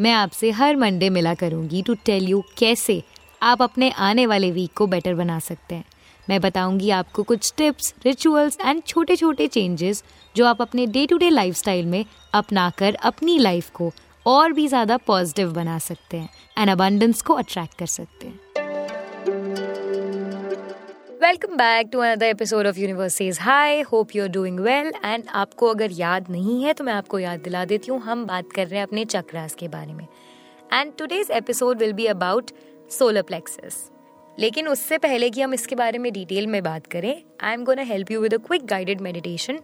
मैं आपसे हर मंडे मिला करूँगी टू टेल यू कैसे आप अपने आने वाले वीक को बेटर बना सकते हैं। मैं बताऊँगी आपको कुछ टिप्स रिचुअल्स एंड छोटे छोटे चेंजेस जो आप अपने डे टू डे लाइफ में अपना कर अपनी लाइफ को और भी ज़्यादा पॉजिटिव बना सकते हैं। एंड अबंडेंस को अट्रैक्ट कर सकते हैं। Welcome back to another episode of universe says hi hope you are doing well and आपको अगर याद नहीं है तो मैं आपको याद दिला देती हूँ हम बात कर रहे हैं अपने चक्रास के बारे में। And today's episode will be about solar plexus लेकिन उससे पहले कि हम इसके बारे में डिटेल में बात करें I am gonna help you with a quick guided meditation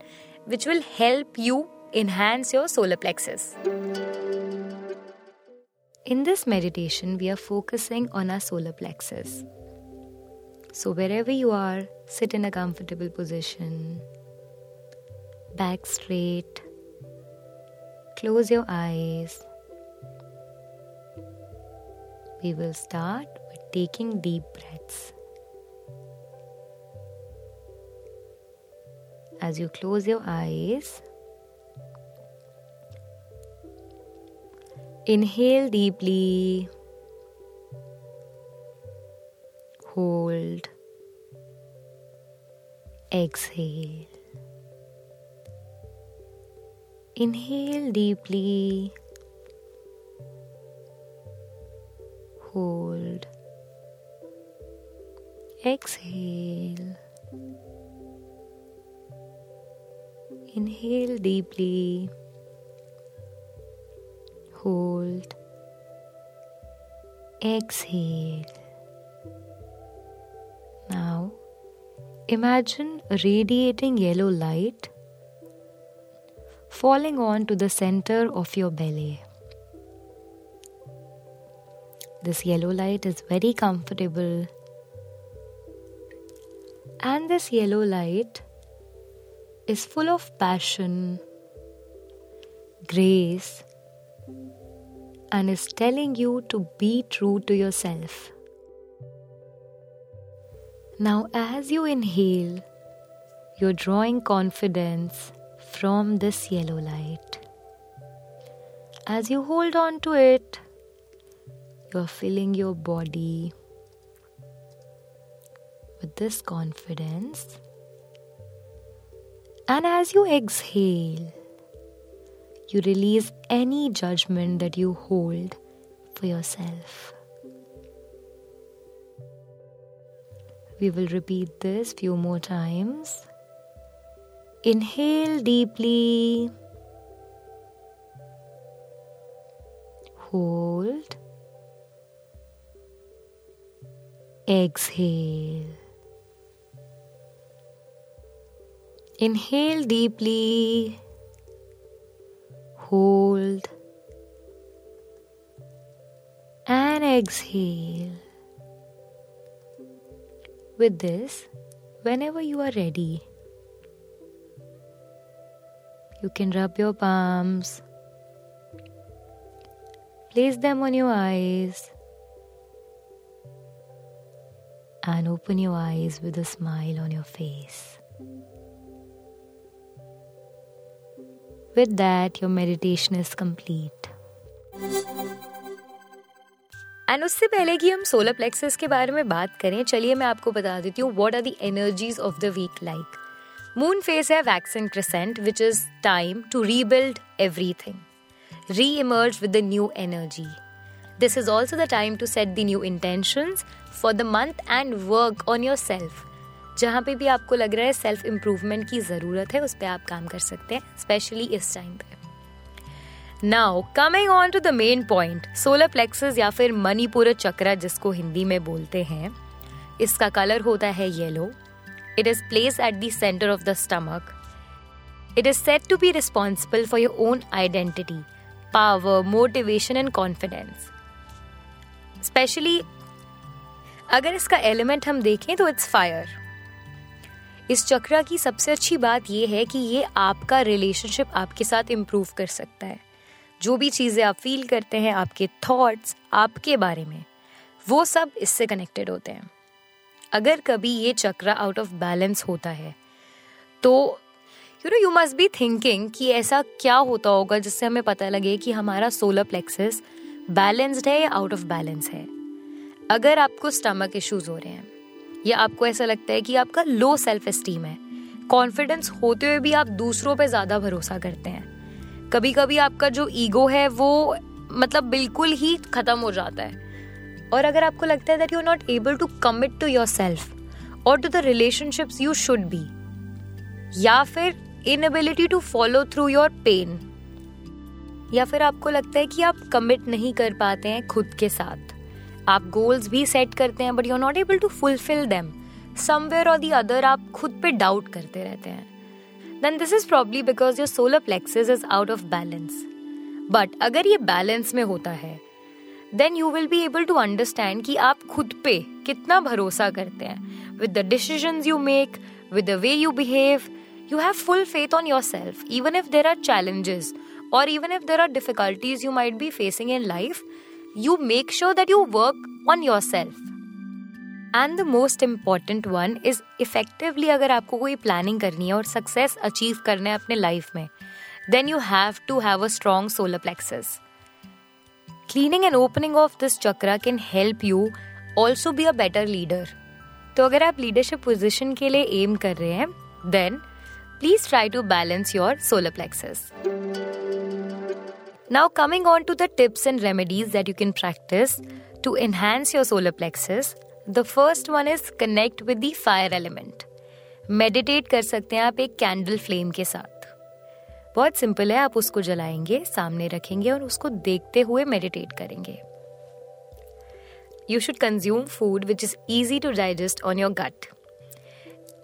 which will help you enhance your solar plexus In this meditation, we are focusing on our solar plexus. So, wherever you are, sit in a comfortable position, back straight, close your eyes. We will start with taking deep breaths. As you close your eyes, inhale deeply. Exhale. Inhale deeply, hold, exhale. Inhale deeply, hold, exhale. Now, imagine radiating yellow light falling on to the center of your belly. This yellow light is very comfortable, and this yellow light is full of passion, grace, and is telling you to be true to yourself. Now, as you inhale, you're drawing confidence from this yellow light. As you hold on to it, you're filling your body with this confidence. And as you exhale, you release any judgment that you hold for yourself. We will repeat this few more times. Inhale deeply. Hold. Exhale. Inhale deeply. Hold. And exhale. With this, whenever you are ready, you can rub your palms, place them on your eyes, and open your eyes with a smile on your face. With that, your meditation is complete. And उससे पहले कि हम solar plexus के बारे में बात करें, चलिए मैं आपको बता देती हूँ what are the energies of the week like moon phase है waxing crescent which is time to rebuild everything reemerge with the new energy this is also the time to set the new intention for the month and work on yourself जहाँ पे भी आपको लग रहा है self improvement की ज़रूरत है, उस पर आप काम कर सकते हैं स्पेशली इस टाइम पे। Now coming on to the main point solar plexus या फिर मणिपुर चक्र, जिसको हिंदी में बोलते हैं, इसका कलर होता है yellow it is place at the centre of the stomach it is set to be responsible for your own identity power motivation and confidence specially अगर इसका एलिमेंट हम देखें तो इट्स फायर इस चक्रा की सबसे अच्छी बात यह है कि ये आपका रिलेशनशिप आपके साथ इम्प्रूव कर सकता है। जो भी चीज़ें आप फील करते हैं, आपके थॉट्स आपके बारे में, वो सब इससे कनेक्टेड होते हैं। अगर कभी ये चक्र आउट ऑफ़ बैलेंस होता है तो you know you must be thinking कि ऐसा क्या होता होगा जिससे हमें पता लगे कि हमारा सोलर प्लेक्सिस बैलेंस्ड है या आउट ऑफ़ बैलेंस है। अगर आपको स्टमक इश्यूज़ हो रहे हैं, या आपको ऐसा लगता है कि आपका लो सेल्फ एस्टीम है कॉन्फिडेंस होते हुए भी आप दूसरों पे ज़्यादा भरोसा करते हैं कभी कभी आपका जो ईगो है वो मतलब बिल्कुल ही खत्म हो जाता है। और अगर आपको लगता है that you are not able to commit to yourself और to the relationships you should be या फिर inability to follow through your pain या फिर आपको लगता है कि आप कमिट नहीं कर पाते हैं खुद के साथ। आप गोल्स भी सेट करते हैं but you are not able to fulfil them somewhere और दी अदर आप खुद पे डाउट करते रहते हैं। Then this is probably because your solar plexus is out of balance but अगर ये बैलेंस में होता है then you will be able to understand कि आप खुद पे कितना भरोसा करते हैं. With the decision you make with the way you behave you have full faith on yourself even if there are challenges और even if there are difficulties you might be facing in life you make sure that you work on yourself. And the most important one is effectively अगर आपको कोई planning करनी है और success achieve करना है अपने लाइफ में then you have to have a strong solar plexus cleaning and opening of this chakra can help you also be a better leader तो अगर आप लीडरशिप पोजिशन के लिए एम कर रहे हैं then please try to balance your solar plexus Now, coming on to the tips and remedies that you can practice to enhance your solar plexus, the first one is connect with the fire element meditate कर सकते हैं आप एक candle flame के साथ। बहुत simple है, आप उसको जलाएँगे, सामने रखेंगे और उसको देखते हुए मेडिटेट करेंगे। You should consume food which is easy to digest on your gut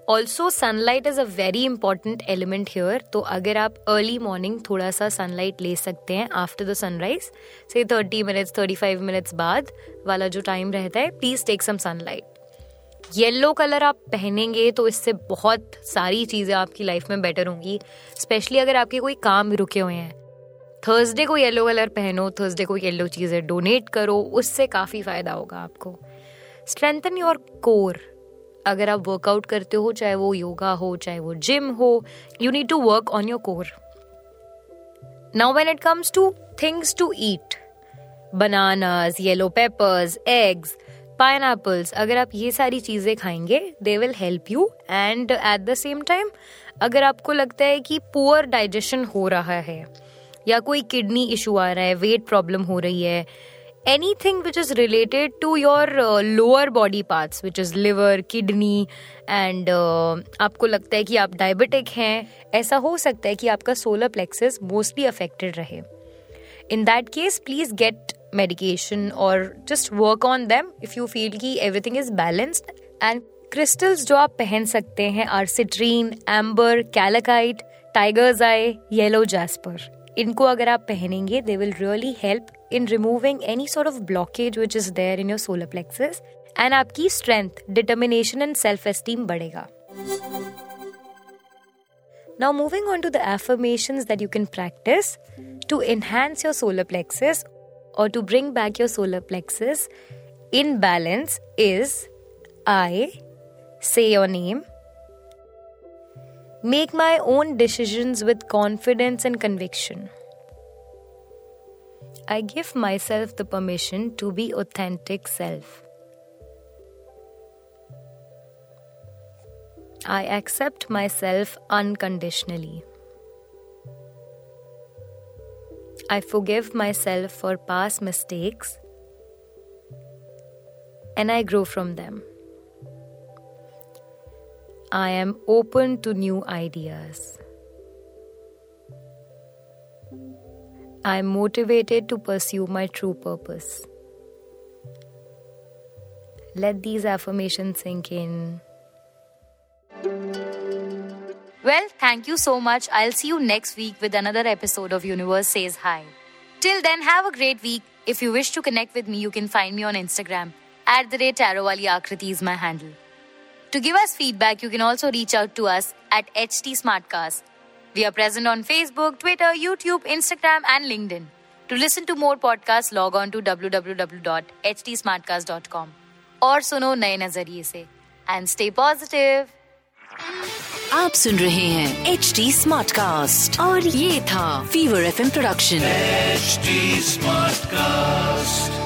also sunlight is a very important element here तो अगर आप अर्ली मॉर्निंग थोड़ा सा सनलाइट ले सकते हैं आफ्टर द सनराइज से thirty minutes thirty five minutes बाद वाला जो टाइम रहता है please take some sunlight yellow colour आप पहनेंगे तो इससे बहुत सारी चीज़ें आपकी लाइफ में बेटर होंगी स्पेशली अगर आपके कोई काम रुके हुए हैं। थर्सडे को येलो कलर पहनो थर्सडे को येलो चीज़ें डोनेट करो, उससे काफ़ी फ़ायदा होगा आपको। स्ट्रेंथन योर कोर अगर आप वर्कआउट करते हो, चाहे वो योगा हो, चाहे वो जिम हो you need to work on your core now when it comes to things to eat bananas yellow peppers eggs pine अगर आप ये सारी चीज़ें खाएँगे they will help you and at the same time अगर आपको लगता है कि पुअर डाइजेशन हो रहा है या कोई किडनी इशू आ रहा है वेट प्रॉब्लम हो रही है anything which is related to your uh, lower body parts which is liver kidney and uh, आपको लगता है कि आप डायबिटिक हैं ऐसा हो सकता है कि आपका सोलर प्लेक्सेस मोस्टली अफेक्टेड रहे। In that case please get medication और just work on them if you feel कि everything is balanced and crystals जो आप पहन सकते हैं are citrine amber calcite tiger's eye yellow jasper इनको अगर आप पहनेंगे they will really help In removing any sort of blockage which is there in your solar plexuses and आपकी strength determination and self esteem बढ़ेगा Now, moving on to the affirmations that you can practice to enhance your solar plexus or to bring back your solar plexus in balance is I say your name, make my own decisions with confidence and conviction. I give myself the permission to be authentic self. I accept myself unconditionally. I forgive myself for past mistakes and I grow from them. I am open to new ideas. I am motivated to pursue my true purpose. Let these affirmations sink in. Well, thank you so much. I'll see you next week with another episode of Universe Says Hi. Till then, have a great week. If you wish to connect with me, you can find me on Instagram. At the rate Tarowali Akriti is my handle. To give us feedback, you can also reach out to us at HT Smartcast. We are present on Facebook, Twitter, YouTube, Instagram, and LinkedIn. To listen to more podcasts, log on to www.htsmartcast.com. और सुनो नए नज़रिए से and stay positive आप सुन रहे हैं H D smart cast और ये था fever F production HD Smartcast.